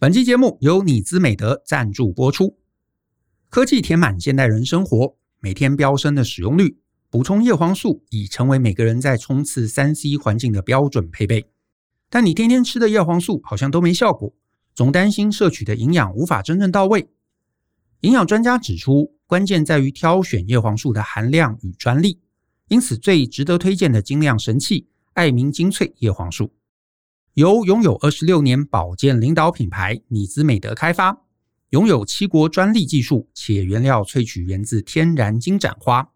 本期节目由你姿美德赞助播出。科技填满现代人生活，每天飙升的使用率，补充叶黄素已成为每个人在冲刺三 C 环境的标准配备。但你天天吃的叶黄素好像都没效果，总担心摄取的营养无法真正到位。营养专家指出，关键在于挑选叶黄素的含量与专利，因此最值得推荐的精酿神器爱明精粹叶黄素。由拥有二十六年保健领导品牌妮姿美德开发，拥有七国专利技术，且原料萃取源自天然金盏花，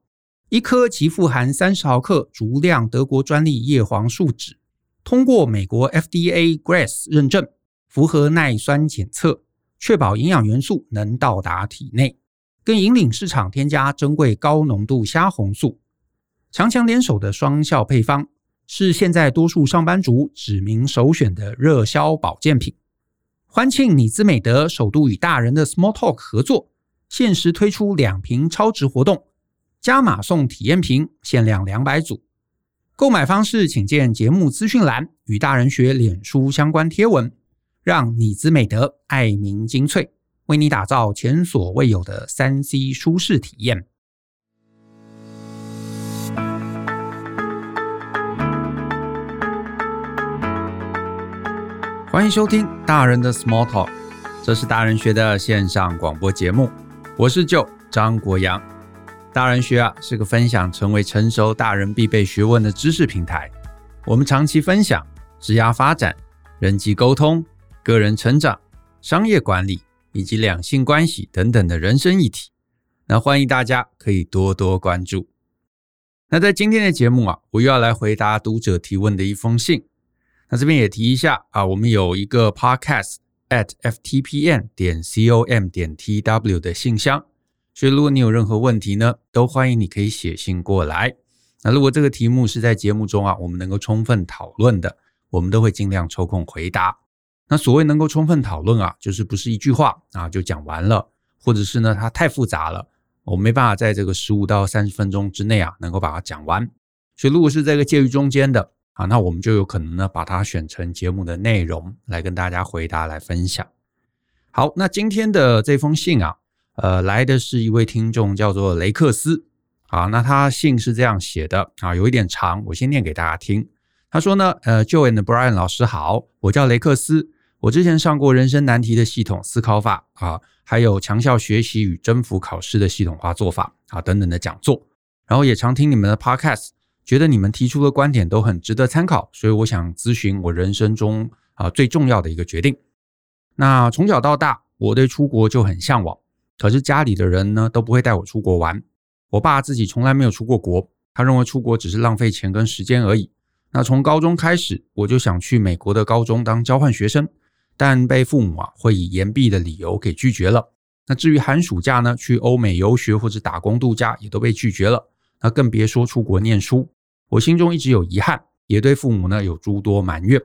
一颗即富含三十毫克足量德国专利叶黄素酯，通过美国 FDA GRAS 认证，符合耐酸检测，确保营养元素能到达体内，更引领市场添加珍贵高浓度虾红素，强强联手的双效配方。是现在多数上班族指名首选的热销保健品。欢庆妮姿美德首度与大人的 Small Talk 合作，限时推出两瓶超值活动，加码送体验瓶，限量两百组。购买方式请见节目资讯栏与大人学脸书相关贴文，让妮姿美德爱明精粹为你打造前所未有的三 C 舒适体验。欢迎收听大人的 Small Talk，这是大人学的线上广播节目。我是舅张国阳。大人学啊是个分享成为成熟大人必备学问的知识平台。我们长期分享职涯发展、人际沟通、个人成长、商业管理以及两性关系等等的人生议题。那欢迎大家可以多多关注。那在今天的节目啊，我又要来回答读者提问的一封信。那这边也提一下啊，我们有一个 podcast at ftpn 点 com 点 tw 的信箱，所以如果你有任何问题呢，都欢迎你可以写信过来。那如果这个题目是在节目中啊，我们能够充分讨论的，我们都会尽量抽空回答。那所谓能够充分讨论啊，就是不是一句话啊就讲完了，或者是呢它太复杂了，我没办法在这个十五到三十分钟之内啊能够把它讲完。所以如果是这个介于中间的。啊，那我们就有可能呢，把它选成节目的内容来跟大家回答、来分享。好，那今天的这封信啊，呃，来的是一位听众，叫做雷克斯。好，那他信是这样写的啊，有一点长，我先念给大家听。他说呢，呃，Joe and Brian 老师好，我叫雷克斯，我之前上过人生难题的系统思考法啊，还有强效学习与征服考试的系统化做法啊等等的讲座，然后也常听你们的 Podcast。觉得你们提出的观点都很值得参考，所以我想咨询我人生中啊最重要的一个决定。那从小到大，我对出国就很向往，可是家里的人呢都不会带我出国玩。我爸自己从来没有出过国，他认为出国只是浪费钱跟时间而已。那从高中开始，我就想去美国的高中当交换学生，但被父母啊会以延毕的理由给拒绝了。那至于寒暑假呢，去欧美游学或者打工度假也都被拒绝了。那更别说出国念书。我心中一直有遗憾，也对父母呢有诸多埋怨。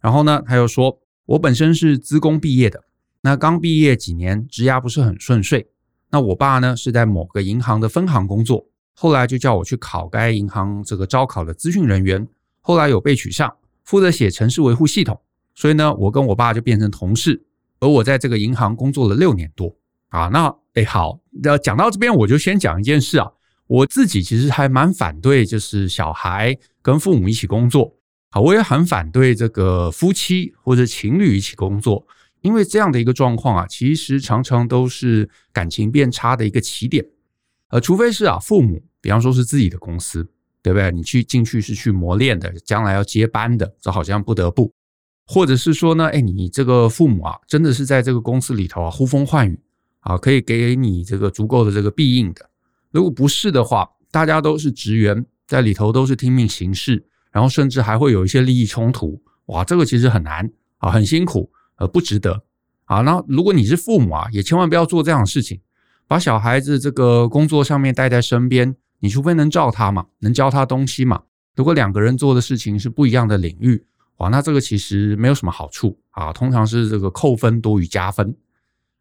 然后呢，他又说，我本身是资工毕业的，那刚毕业几年，职涯不是很顺遂。那我爸呢是在某个银行的分行工作，后来就叫我去考该银行这个招考的资讯人员，后来有被取上，负责写城市维护系统。所以呢，我跟我爸就变成同事，而我在这个银行工作了六年多啊。那哎好，要讲到这边，我就先讲一件事啊。我自己其实还蛮反对，就是小孩跟父母一起工作。好，我也很反对这个夫妻或者情侣一起工作，因为这样的一个状况啊，其实常常都是感情变差的一个起点。呃，除非是啊，父母，比方说是自己的公司，对不对？你去进去是去磨练的，将来要接班的，这好像不得不。或者是说呢，哎，你这个父母啊，真的是在这个公司里头啊，呼风唤雨啊，可以给你这个足够的这个庇荫的。如果不是的话，大家都是职员，在里头都是听命行事，然后甚至还会有一些利益冲突，哇，这个其实很难啊，很辛苦，呃，不值得啊。那如果你是父母啊，也千万不要做这样的事情，把小孩子这个工作上面带在身边，你除非能照他嘛，能教他东西嘛。如果两个人做的事情是不一样的领域，哇，那这个其实没有什么好处啊，通常是这个扣分多于加分。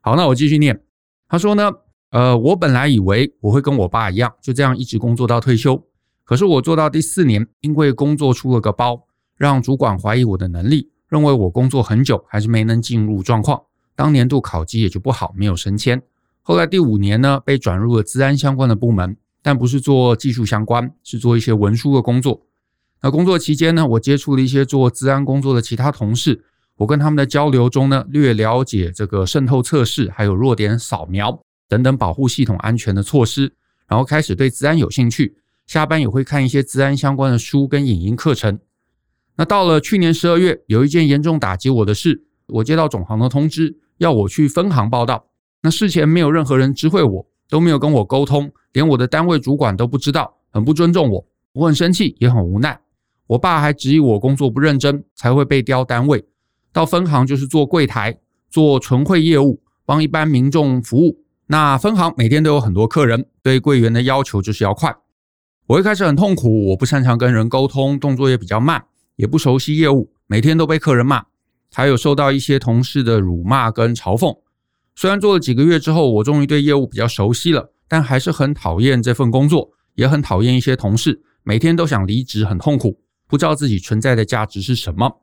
好，那我继续念，他说呢。呃，我本来以为我会跟我爸一样，就这样一直工作到退休。可是我做到第四年，因为工作出了个包，让主管怀疑我的能力，认为我工作很久还是没能进入状况，当年度考绩也就不好，没有升迁。后来第五年呢，被转入了资安相关的部门，但不是做技术相关，是做一些文书的工作。那工作期间呢，我接触了一些做资安工作的其他同事，我跟他们的交流中呢，略了解这个渗透测试，还有弱点扫描等等保护系统安全的措施，然后开始对资安有兴趣。下班也会看一些资安相关的书跟影音课程。那到了去年十二月，有一件严重打击我的事，我接到总行的通知，要我去分行报到。那事前没有任何人知会我，都没有跟我沟通，连我的单位主管都不知道，很不尊重我。我很生气，也很无奈。我爸还质疑我工作不认真，才会被调单位。到分行就是做柜台，做存汇业务，帮一般民众服务。那分行每天都有很多客人，对柜员的要求就是要快。我一开始很痛苦，我不擅长跟人沟通，动作也比较慢，也不熟悉业务，每天都被客人骂，还有受到一些同事的辱骂跟嘲讽。虽然做了几个月之后，我终于对业务比较熟悉了，但还是很讨厌这份工作，也很讨厌一些同事，每天都想离职，很痛苦，不知道自己存在的价值是什么。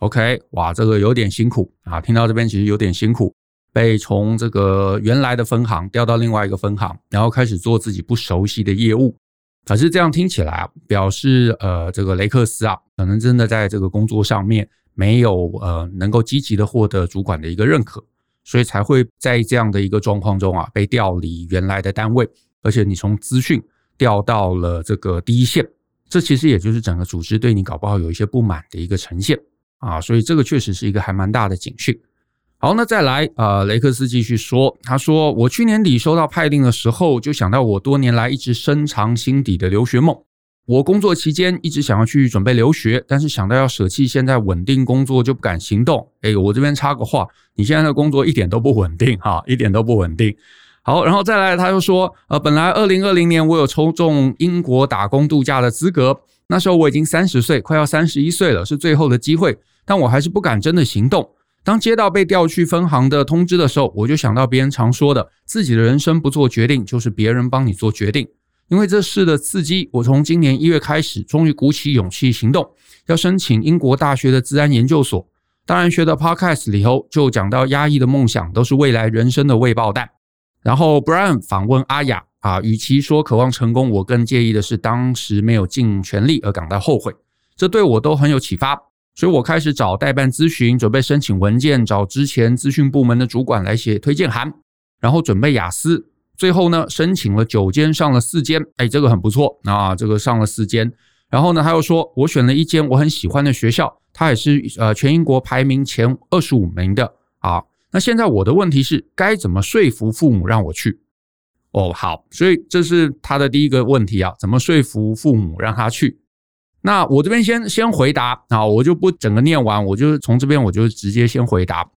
OK，哇，这个有点辛苦啊！听到这边其实有点辛苦，被从这个原来的分行调到另外一个分行，然后开始做自己不熟悉的业务。可是这样听起来啊，表示呃，这个雷克斯啊，可能真的在这个工作上面没有呃，能够积极的获得主管的一个认可。所以才会在这样的一个状况中啊，被调离原来的单位，而且你从资讯调到了这个第一线，这其实也就是整个组织对你搞不好有一些不满的一个呈现啊，所以这个确实是一个还蛮大的警讯。好，那再来啊，雷克斯继续说，他说我去年底收到派令的时候，就想到我多年来一直深藏心底的留学梦。我工作期间一直想要去准备留学，但是想到要舍弃现在稳定工作，就不敢行动。哎，我这边插个话，你现在的工作一点都不稳定哈，一点都不稳定。好，然后再来，他又说，呃，本来二零二零年我有抽中英国打工度假的资格，那时候我已经三十岁，快要三十一岁了，是最后的机会，但我还是不敢真的行动。当接到被调去分行的通知的时候，我就想到别人常说的，自己的人生不做决定，就是别人帮你做决定。因为这事的刺激，我从今年一月开始，终于鼓起勇气行动，要申请英国大学的资安研究所。当然，学的 Podcast 里头就讲到，压抑的梦想都是未来人生的未爆弹。然后 Brian 访问阿雅啊，与其说渴望成功，我更介意的是当时没有尽全力而感到后悔。这对我都很有启发，所以我开始找代办咨询，准备申请文件，找之前资讯部门的主管来写推荐函，然后准备雅思。最后呢，申请了九间，上了四间，哎，这个很不错啊，这个上了四间。然后呢，他又说我选了一间我很喜欢的学校，它也是呃全英国排名前二十五名的啊。那现在我的问题是，该怎么说服父母让我去？哦，好，所以这是他的第一个问题啊，怎么说服父母让他去？那我这边先先回答啊，我就不整个念完，我就从这边我就直接先回答。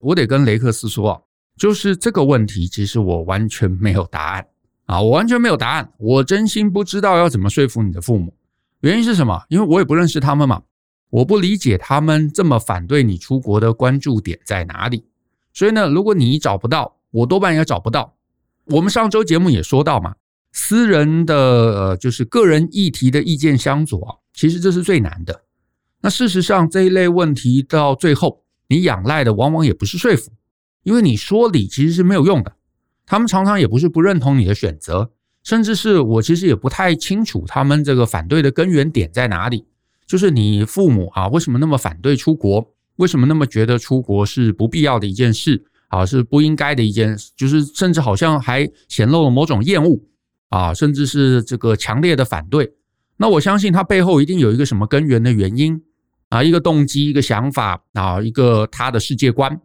我得跟雷克斯说。就是这个问题，其实我完全没有答案啊！我完全没有答案，我真心不知道要怎么说服你的父母。原因是什么？因为我也不认识他们嘛，我不理解他们这么反对你出国的关注点在哪里。所以呢，如果你找不到，我多半也找不到。我们上周节目也说到嘛，私人的呃，就是个人议题的意见相左啊，其实这是最难的。那事实上，这一类问题到最后，你仰赖的往往也不是说服。因为你说理其实是没有用的，他们常常也不是不认同你的选择，甚至是我其实也不太清楚他们这个反对的根源点在哪里。就是你父母啊，为什么那么反对出国？为什么那么觉得出国是不必要的一件事啊？是不应该的一件，就是甚至好像还显露了某种厌恶啊，甚至是这个强烈的反对。那我相信他背后一定有一个什么根源的原因啊，一个动机，一个想法啊，一个他的世界观。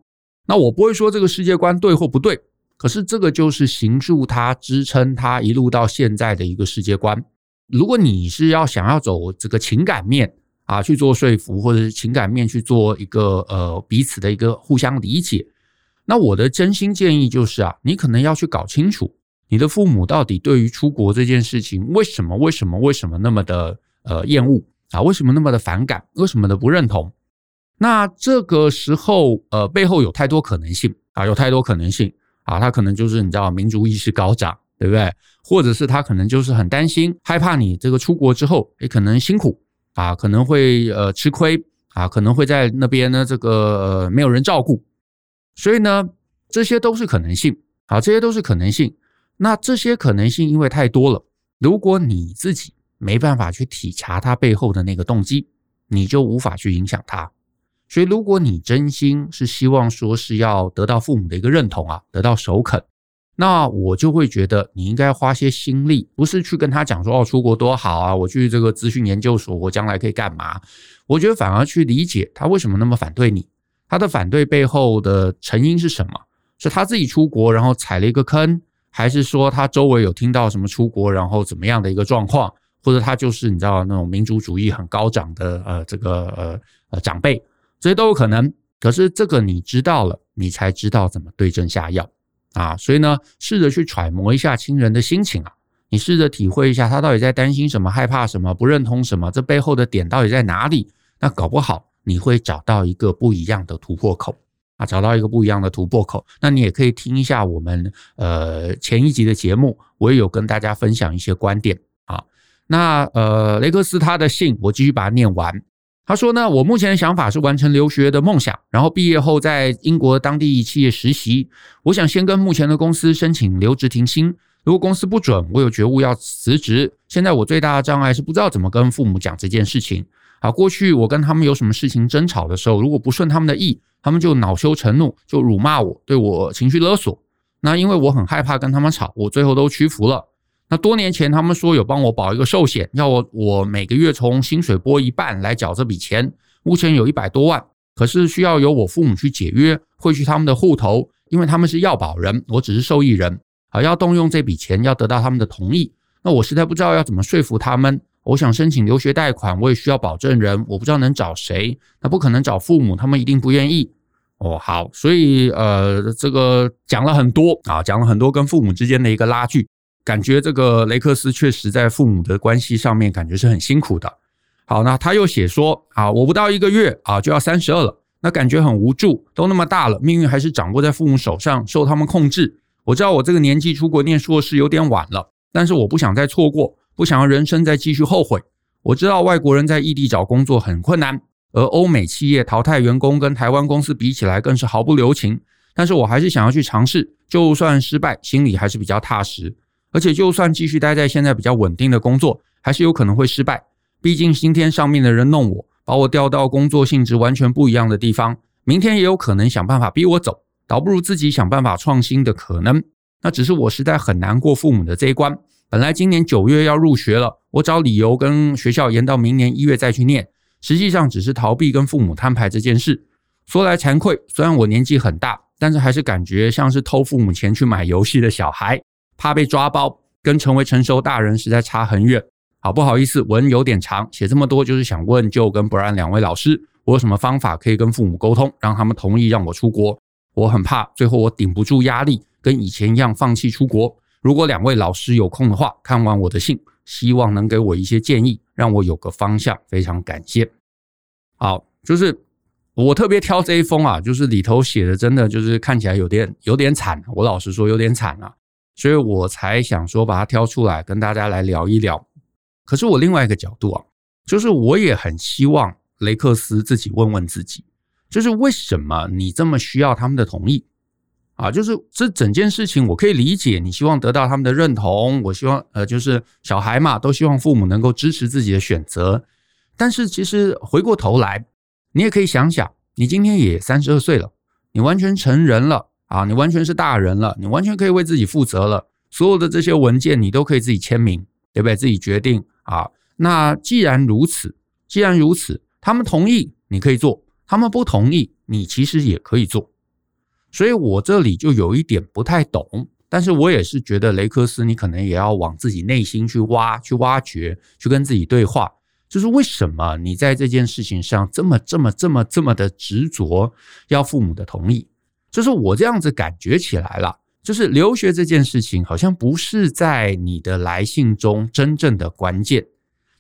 那我不会说这个世界观对或不对，可是这个就是形塑他、支撑他一路到现在的一个世界观。如果你是要想要走这个情感面啊去做说服，或者是情感面去做一个呃彼此的一个互相理解，那我的真心建议就是啊，你可能要去搞清楚你的父母到底对于出国这件事情为什么、为什么、为什么那么的呃厌恶啊？为什么那么的反感？为什么的不认同？那这个时候，呃，背后有太多可能性啊，有太多可能性啊，他可能就是你知道民族意识高涨，对不对？或者是他可能就是很担心、害怕你这个出国之后，也可能辛苦啊，可能会呃吃亏啊，可能会在那边呢，这个呃没有人照顾，所以呢，这些都是可能性。啊，这些都是可能性。那这些可能性因为太多了，如果你自己没办法去体察他背后的那个动机，你就无法去影响他。所以，如果你真心是希望说是要得到父母的一个认同啊，得到首肯，那我就会觉得你应该花些心力，不是去跟他讲说哦，出国多好啊，我去这个资讯研究所，我将来可以干嘛？我觉得反而去理解他为什么那么反对你，他的反对背后的成因是什么？是他自己出国然后踩了一个坑，还是说他周围有听到什么出国然后怎么样的一个状况，或者他就是你知道那种民族主义很高涨的呃这个呃呃长辈？这些都有可能，可是这个你知道了，你才知道怎么对症下药啊！所以呢，试着去揣摩一下亲人的心情啊，你试着体会一下他到底在担心什么、害怕什么、不认同什么，这背后的点到底在哪里？那搞不好你会找到一个不一样的突破口啊，找到一个不一样的突破口。那你也可以听一下我们呃前一集的节目，我也有跟大家分享一些观点啊。那呃雷克斯他的信，我继续把它念完。他说呢，我目前的想法是完成留学的梦想，然后毕业后在英国当地企业实习。我想先跟目前的公司申请留职停薪，如果公司不准，我有觉悟要辞职。现在我最大的障碍是不知道怎么跟父母讲这件事情。啊，过去我跟他们有什么事情争吵的时候，如果不顺他们的意，他们就恼羞成怒，就辱骂我，对我情绪勒索。那因为我很害怕跟他们吵，我最后都屈服了。那多年前，他们说有帮我保一个寿险，要我我每个月从薪水拨一半来缴这笔钱。目前有一百多万，可是需要由我父母去解约，汇去他们的户头，因为他们是要保人，我只是受益人啊。要动用这笔钱，要得到他们的同意。那我实在不知道要怎么说服他们。我想申请留学贷款，我也需要保证人，我不知道能找谁。那不可能找父母，他们一定不愿意。哦，好，所以呃，这个讲了很多啊，讲了很多跟父母之间的一个拉锯。感觉这个雷克斯确实在父母的关系上面，感觉是很辛苦的。好，那他又写说啊，我不到一个月啊就要三十二了，那感觉很无助，都那么大了，命运还是掌握在父母手上，受他们控制。我知道我这个年纪出国念硕士有点晚了，但是我不想再错过，不想要人生再继续后悔。我知道外国人在异地找工作很困难，而欧美企业淘汰员工跟台湾公司比起来更是毫不留情，但是我还是想要去尝试，就算失败，心里还是比较踏实。而且，就算继续待在现在比较稳定的工作，还是有可能会失败。毕竟今天上面的人弄我，把我调到工作性质完全不一样的地方，明天也有可能想办法逼我走，倒不如自己想办法创新的可能。那只是我实在很难过父母的这一关。本来今年九月要入学了，我找理由跟学校延到明年一月再去念，实际上只是逃避跟父母摊牌这件事。说来惭愧，虽然我年纪很大，但是还是感觉像是偷父母钱去买游戏的小孩。怕被抓包，跟成为成熟大人实在差很远。好，不好意思，文有点长，写这么多就是想问就跟 Brian 两位老师，我有什么方法可以跟父母沟通，让他们同意让我出国？我很怕最后我顶不住压力，跟以前一样放弃出国。如果两位老师有空的话，看完我的信，希望能给我一些建议，让我有个方向。非常感谢。好，就是我特别挑这一封啊，就是里头写的真的就是看起来有点有点惨，我老实说有点惨啊。所以我才想说把它挑出来跟大家来聊一聊。可是我另外一个角度啊，就是我也很希望雷克斯自己问问自己，就是为什么你这么需要他们的同意啊？就是这整件事情我可以理解，你希望得到他们的认同，我希望呃，就是小孩嘛，都希望父母能够支持自己的选择。但是其实回过头来，你也可以想想，你今天也三十二岁了，你完全成人了。啊，你完全是大人了，你完全可以为自己负责了。所有的这些文件，你都可以自己签名，对不对？自己决定啊。那既然如此，既然如此，他们同意你可以做，他们不同意你其实也可以做。所以我这里就有一点不太懂，但是我也是觉得雷克斯，你可能也要往自己内心去挖、去挖掘、去跟自己对话，就是为什么你在这件事情上这么、这么、这么、这么的执着，要父母的同意？就是我这样子感觉起来了，就是留学这件事情好像不是在你的来信中真正的关键，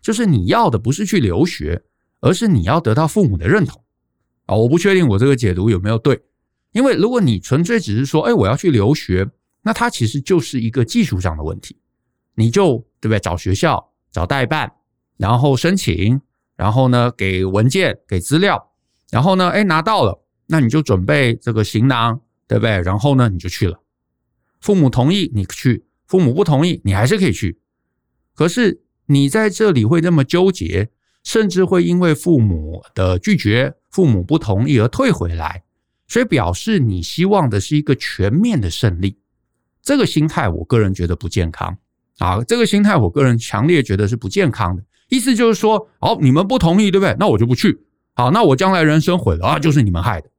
就是你要的不是去留学，而是你要得到父母的认同啊！我不确定我这个解读有没有对，因为如果你纯粹只是说，哎，我要去留学，那它其实就是一个技术上的问题，你就对不对？找学校、找代办，然后申请，然后呢给文件、给资料，然后呢，哎，拿到了，那你就准备这个行囊，对不对？然后呢，你就去了。父母同意你去，父母不同意你还是可以去。可是你在这里会那么纠结，甚至会因为父母的拒绝、父母不同意而退回来，所以表示你希望的是一个全面的胜利。这个心态，我个人觉得不健康啊！这个心态，我个人强烈觉得是不健康的。意思就是说，哦，你们不同意，对不对？那我就不去。好，那我将来人生毁了啊，就是你们害的。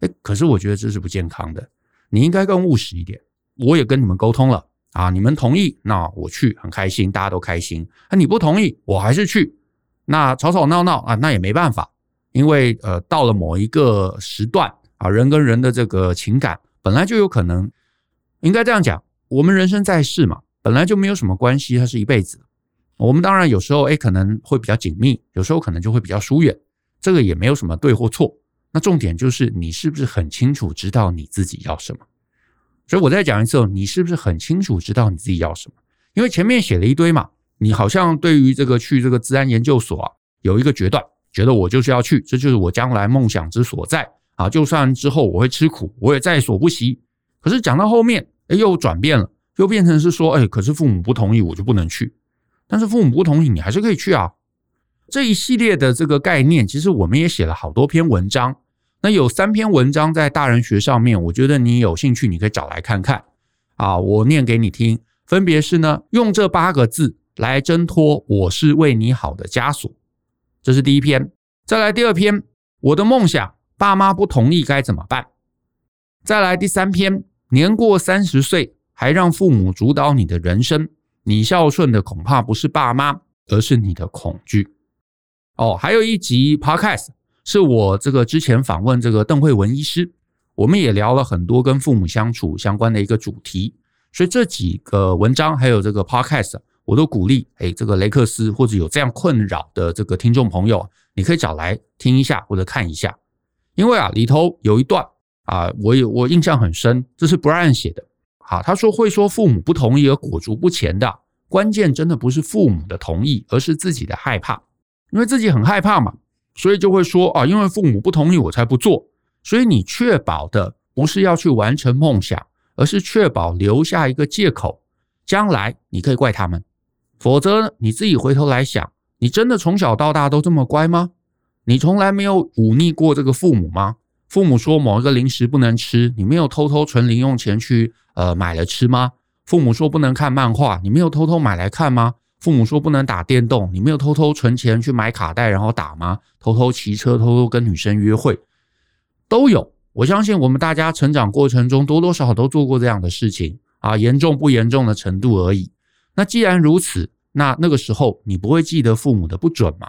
诶，可是我觉得这是不健康的。你应该更务实一点。我也跟你们沟通了啊，你们同意，那我去很开心，大家都开心。那你不同意，我还是去，那吵吵闹闹啊，那也没办法，因为呃，到了某一个时段啊，人跟人的这个情感本来就有可能，应该这样讲，我们人生在世嘛，本来就没有什么关系，它是一辈子。我们当然有时候诶可能会比较紧密，有时候可能就会比较疏远，这个也没有什么对或错。那重点就是你是不是很清楚知道你自己要什么？所以我再讲一次，你是不是很清楚知道你自己要什么？因为前面写了一堆嘛，你好像对于这个去这个资安研究所啊，有一个决断，觉得我就是要去，这就是我将来梦想之所在啊！就算之后我会吃苦，我也在所不惜。可是讲到后面，哎，又转变了，又变成是说，哎，可是父母不同意，我就不能去。但是父母不同意，你还是可以去啊！这一系列的这个概念，其实我们也写了好多篇文章。那有三篇文章在大人学上面，我觉得你有兴趣，你可以找来看看啊。我念给你听，分别是呢，用这八个字来挣脱“我是为你好”的枷锁，这是第一篇。再来第二篇，我的梦想，爸妈不同意该怎么办？再来第三篇，年过三十岁还让父母主导你的人生，你孝顺的恐怕不是爸妈，而是你的恐惧。哦，还有一集 Podcast。是我这个之前访问这个邓慧文医师，我们也聊了很多跟父母相处相关的一个主题，所以这几个文章还有这个 podcast，我都鼓励，哎，这个雷克斯或者有这样困扰的这个听众朋友，你可以找来听一下或者看一下，因为啊里头有一段啊，我有我印象很深，这是 Brian 写的，好，他说会说父母不同意而裹足不前的关键，真的不是父母的同意，而是自己的害怕，因为自己很害怕嘛。所以就会说啊，因为父母不同意，我才不做。所以你确保的不是要去完成梦想，而是确保留下一个借口，将来你可以怪他们。否则你自己回头来想，你真的从小到大都这么乖吗？你从来没有忤逆过这个父母吗？父母说某一个零食不能吃，你没有偷偷存零用钱去呃买了吃吗？父母说不能看漫画，你没有偷偷买来看吗？父母说不能打电动，你没有偷偷存钱去买卡带然后打吗？偷偷骑车，偷偷跟女生约会，都有。我相信我们大家成长过程中多多少少都做过这样的事情啊，严重不严重的程度而已。那既然如此，那那个时候你不会记得父母的不准嘛？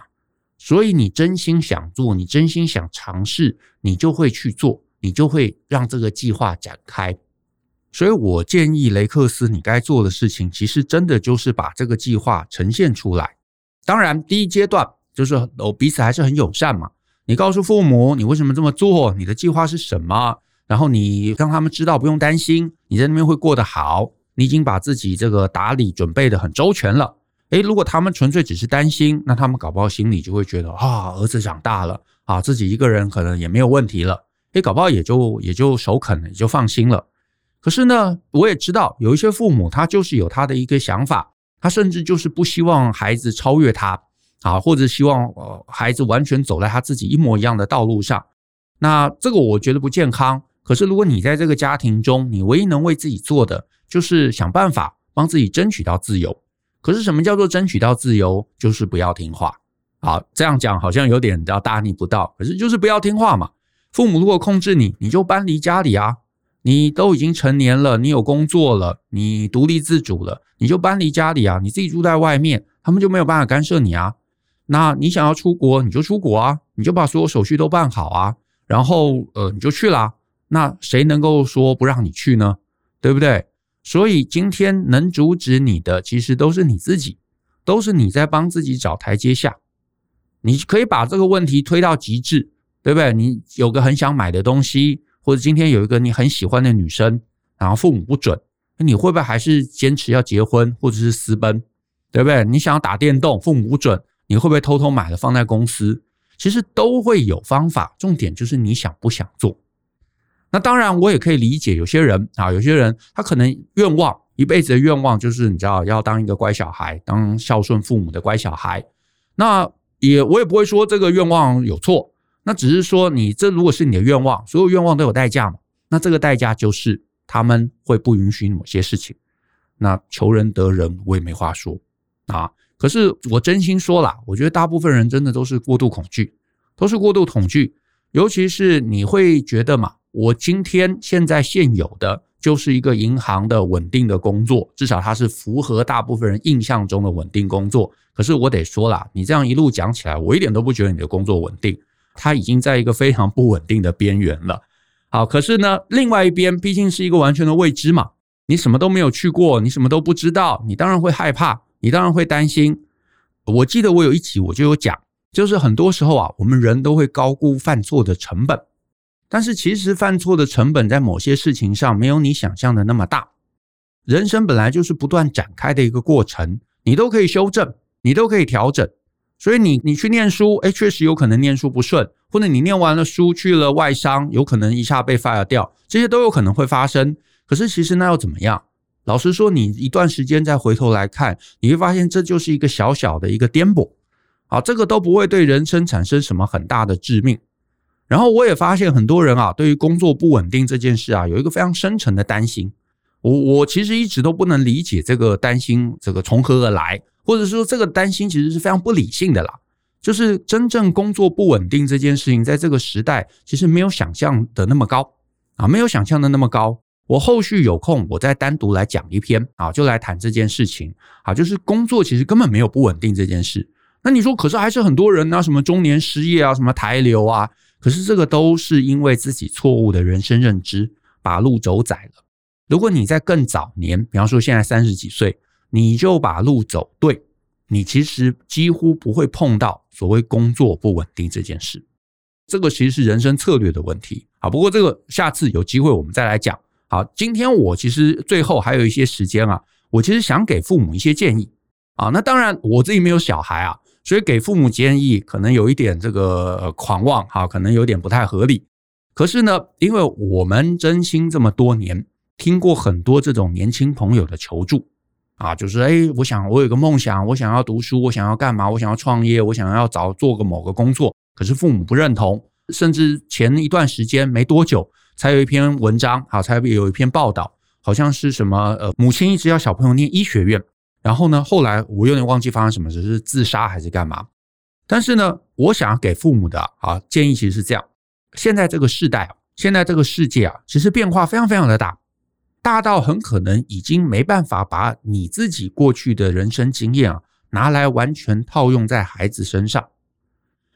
所以你真心想做，你真心想尝试，你就会去做，你就会让这个计划展开。所以我建议雷克斯，你该做的事情，其实真的就是把这个计划呈现出来。当然，第一阶段就是哦，彼此还是很友善嘛。你告诉父母你为什么这么做，你的计划是什么，然后你让他们知道不用担心，你在那边会过得好。你已经把自己这个打理准备得很周全了。诶，如果他们纯粹只是担心，那他们搞不好心里就会觉得啊，儿子长大了啊，自己一个人可能也没有问题了。诶，搞不好也就也就首肯了，也就放心了。可是呢，我也知道有一些父母，他就是有他的一个想法，他甚至就是不希望孩子超越他啊，或者希望呃孩子完全走在他自己一模一样的道路上。那这个我觉得不健康。可是如果你在这个家庭中，你唯一能为自己做的就是想办法帮自己争取到自由。可是什么叫做争取到自由？就是不要听话。好，这样讲好像有点叫大逆不道，可是就是不要听话嘛。父母如果控制你，你就搬离家里啊。你都已经成年了，你有工作了，你独立自主了，你就搬离家里啊，你自己住在外面，他们就没有办法干涉你啊。那你想要出国，你就出国啊，你就把所有手续都办好啊，然后呃，你就去啦。那谁能够说不让你去呢？对不对？所以今天能阻止你的，其实都是你自己，都是你在帮自己找台阶下。你可以把这个问题推到极致，对不对？你有个很想买的东西。或者今天有一个你很喜欢的女生，然后父母不准，你会不会还是坚持要结婚，或者是私奔，对不对？你想要打电动，父母不准，你会不会偷偷买了放在公司？其实都会有方法，重点就是你想不想做。那当然，我也可以理解有些人啊，有些人他可能愿望一辈子的愿望就是你知道要当一个乖小孩，当孝顺父母的乖小孩。那也我也不会说这个愿望有错，那只是说你这如果是你的愿望，所有愿望都有代价嘛。那这个代价就是他们会不允许某些事情。那求仁得仁，我也没话说啊。可是我真心说啦，我觉得大部分人真的都是过度恐惧，都是过度恐惧。尤其是你会觉得嘛，我今天现在现有的就是一个银行的稳定的工作，至少它是符合大部分人印象中的稳定工作。可是我得说啦，你这样一路讲起来，我一点都不觉得你的工作稳定，它已经在一个非常不稳定的边缘了。好，可是呢，另外一边毕竟是一个完全的未知嘛，你什么都没有去过，你什么都不知道，你当然会害怕。你当然会担心。我记得我有一集我就有讲，就是很多时候啊，我们人都会高估犯错的成本，但是其实犯错的成本在某些事情上没有你想象的那么大。人生本来就是不断展开的一个过程，你都可以修正，你都可以调整。所以你你去念书，诶，确实有可能念书不顺，或者你念完了书去了外商，有可能一下被 fire 掉，这些都有可能会发生。可是其实那又怎么样？老实说，你一段时间再回头来看，你会发现这就是一个小小的一个颠簸，啊，这个都不会对人生产生什么很大的致命。然后我也发现很多人啊，对于工作不稳定这件事啊，有一个非常深沉的担心。我我其实一直都不能理解这个担心这个从何而来，或者说这个担心其实是非常不理性的啦。就是真正工作不稳定这件事情，在这个时代其实没有想象的那么高啊，没有想象的那么高。我后续有空，我再单独来讲一篇啊，就来谈这件事情啊，就是工作其实根本没有不稳定这件事。那你说，可是还是很多人啊，什么中年失业啊，什么台流啊，可是这个都是因为自己错误的人生认知，把路走窄了。如果你在更早年，比方说现在三十几岁，你就把路走对，你其实几乎不会碰到所谓工作不稳定这件事。这个其实是人生策略的问题啊。不过这个下次有机会我们再来讲。好，今天我其实最后还有一些时间啊，我其实想给父母一些建议啊。那当然我自己没有小孩啊，所以给父母建议可能有一点这个狂妄哈，可能有点不太合理。可是呢，因为我们真心这么多年听过很多这种年轻朋友的求助啊，就是诶，我想我有个梦想，我想要读书，我想要干嘛，我想要创业，我想要找做个某个工作，可是父母不认同，甚至前一段时间没多久。才有一篇文章，啊，才有一篇报道，好像是什么呃，母亲一直要小朋友念医学院，然后呢，后来我有点忘记发生什么事，是自杀还是干嘛？但是呢，我想要给父母的啊建议其实是这样：现在这个世代，现在这个世界啊，其实变化非常非常的大，大到很可能已经没办法把你自己过去的人生经验啊拿来完全套用在孩子身上。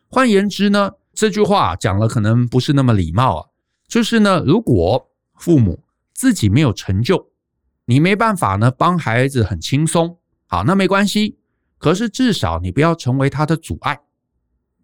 换言之呢，这句话讲了可能不是那么礼貌啊。就是呢，如果父母自己没有成就，你没办法呢帮孩子很轻松，好，那没关系。可是至少你不要成为他的阻碍。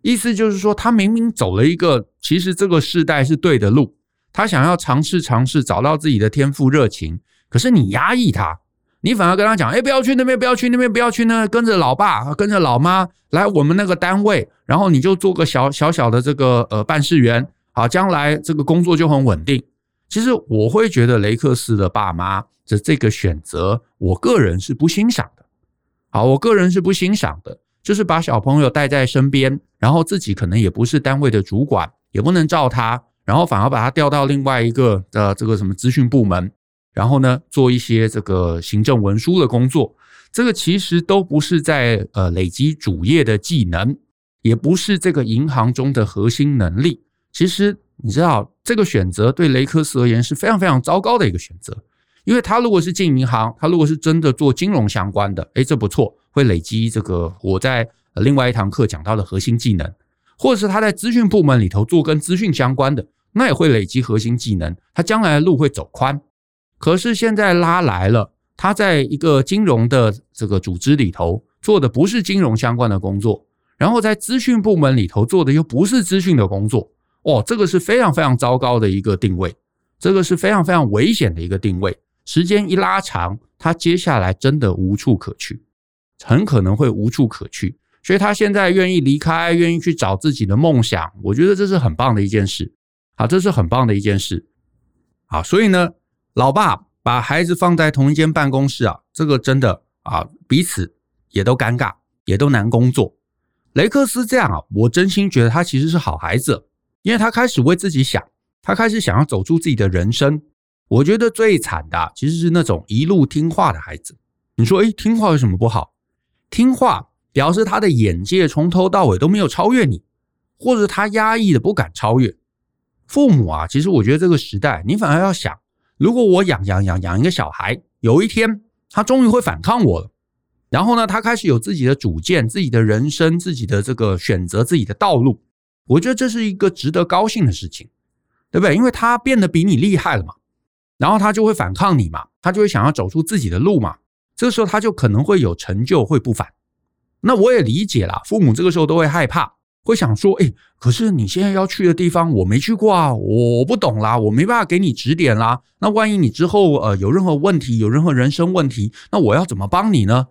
意思就是说，他明明走了一个其实这个世代是对的路，他想要尝试尝试找到自己的天赋热情，可是你压抑他，你反而跟他讲，哎，不要去那边，不要去那边，不要去那，跟着老爸，跟着老妈来我们那个单位，然后你就做个小小小的这个呃办事员。好，将来这个工作就很稳定。其实我会觉得雷克斯的爸妈的这个选择，我个人是不欣赏的。好，我个人是不欣赏的，就是把小朋友带在身边，然后自己可能也不是单位的主管，也不能照他，然后反而把他调到另外一个的这个什么资讯部门，然后呢做一些这个行政文书的工作。这个其实都不是在呃累积主业的技能，也不是这个银行中的核心能力。其实你知道，这个选择对雷克斯而言是非常非常糟糕的一个选择，因为他如果是进银行，他如果是真的做金融相关的，诶，这不错，会累积这个我在另外一堂课讲到的核心技能，或者是他在资讯部门里头做跟资讯相关的，那也会累积核心技能，他将来的路会走宽。可是现在拉来了，他在一个金融的这个组织里头做的不是金融相关的工作，然后在资讯部门里头做的又不是资讯的工作。哦，这个是非常非常糟糕的一个定位，这个是非常非常危险的一个定位。时间一拉长，他接下来真的无处可去，很可能会无处可去。所以他现在愿意离开，愿意去找自己的梦想，我觉得这是很棒的一件事。好，这是很棒的一件事。好，所以呢，老爸把孩子放在同一间办公室啊，这个真的啊，彼此也都尴尬，也都难工作。雷克斯这样啊，我真心觉得他其实是好孩子，因为他开始为自己想，他开始想要走出自己的人生。我觉得最惨的其实是那种一路听话的孩子。你说，诶，听话有什么不好？听话表示他的眼界从头到尾都没有超越你，或者他压抑的不敢超越。父母啊，其实我觉得这个时代，你反而要想，如果我养养养养一个小孩，有一天他终于会反抗我了，然后呢，他开始有自己的主见、自己的人生、自己的这个选择、自己的道路，我觉得这是一个值得高兴的事情，对不对？因为他变得比你厉害了嘛，然后他就会反抗你嘛，他就会想要走出自己的路嘛，这个时候他就可能会有成就，会不凡。那我也理解啦，父母这个时候都会害怕。会想说，哎，可是你现在要去的地方我没去过啊，我不懂啦，我没办法给你指点啦。那万一你之后呃有任何问题，有任何人生问题，那我要怎么帮你呢？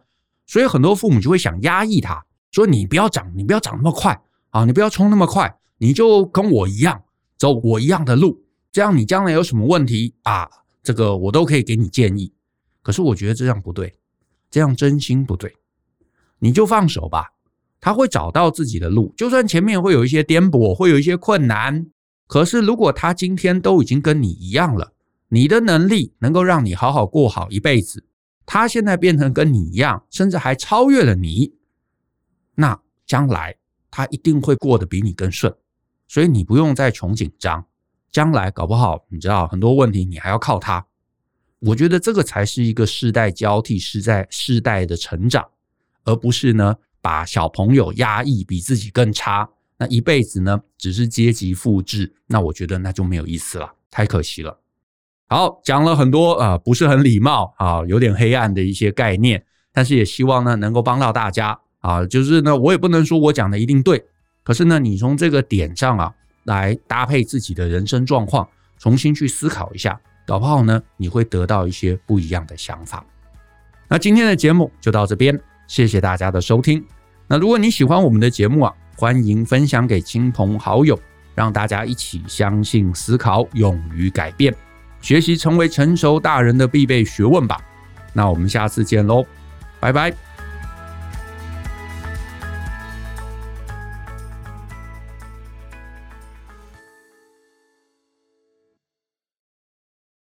所以很多父母就会想压抑他，说你不要长，你不要长那么快啊，你不要冲那么快，你就跟我一样走我一样的路，这样你将来有什么问题啊，这个我都可以给你建议。可是我觉得这样不对，这样真心不对，你就放手吧。他会找到自己的路，就算前面会有一些颠簸，会有一些困难，可是如果他今天都已经跟你一样了，你的能力能够让你好好过好一辈子，他现在变成跟你一样，甚至还超越了你，那将来他一定会过得比你更顺，所以你不用再穷紧张，将来搞不好你知道很多问题你还要靠他，我觉得这个才是一个世代交替，是在世代的成长，而不是呢。把小朋友压抑比自己更差，那一辈子呢，只是阶级复制，那我觉得那就没有意思了，太可惜了。好，讲了很多啊、不是很礼貌啊，有点黑暗的一些概念，但是也希望呢能够帮到大家啊。就是呢，我也不能说我讲的一定对，可是呢，你从这个点上啊来搭配自己的人生状况，重新去思考一下，搞不好呢你会得到一些不一样的想法。那今天的节目就到这边，谢谢大家的收听。那如果你喜欢我们的节目啊，欢迎分享给亲朋好友，让大家一起相信、思考、勇于改变，学习成为成熟大人的必备学问吧。那我们下次见喽，拜拜。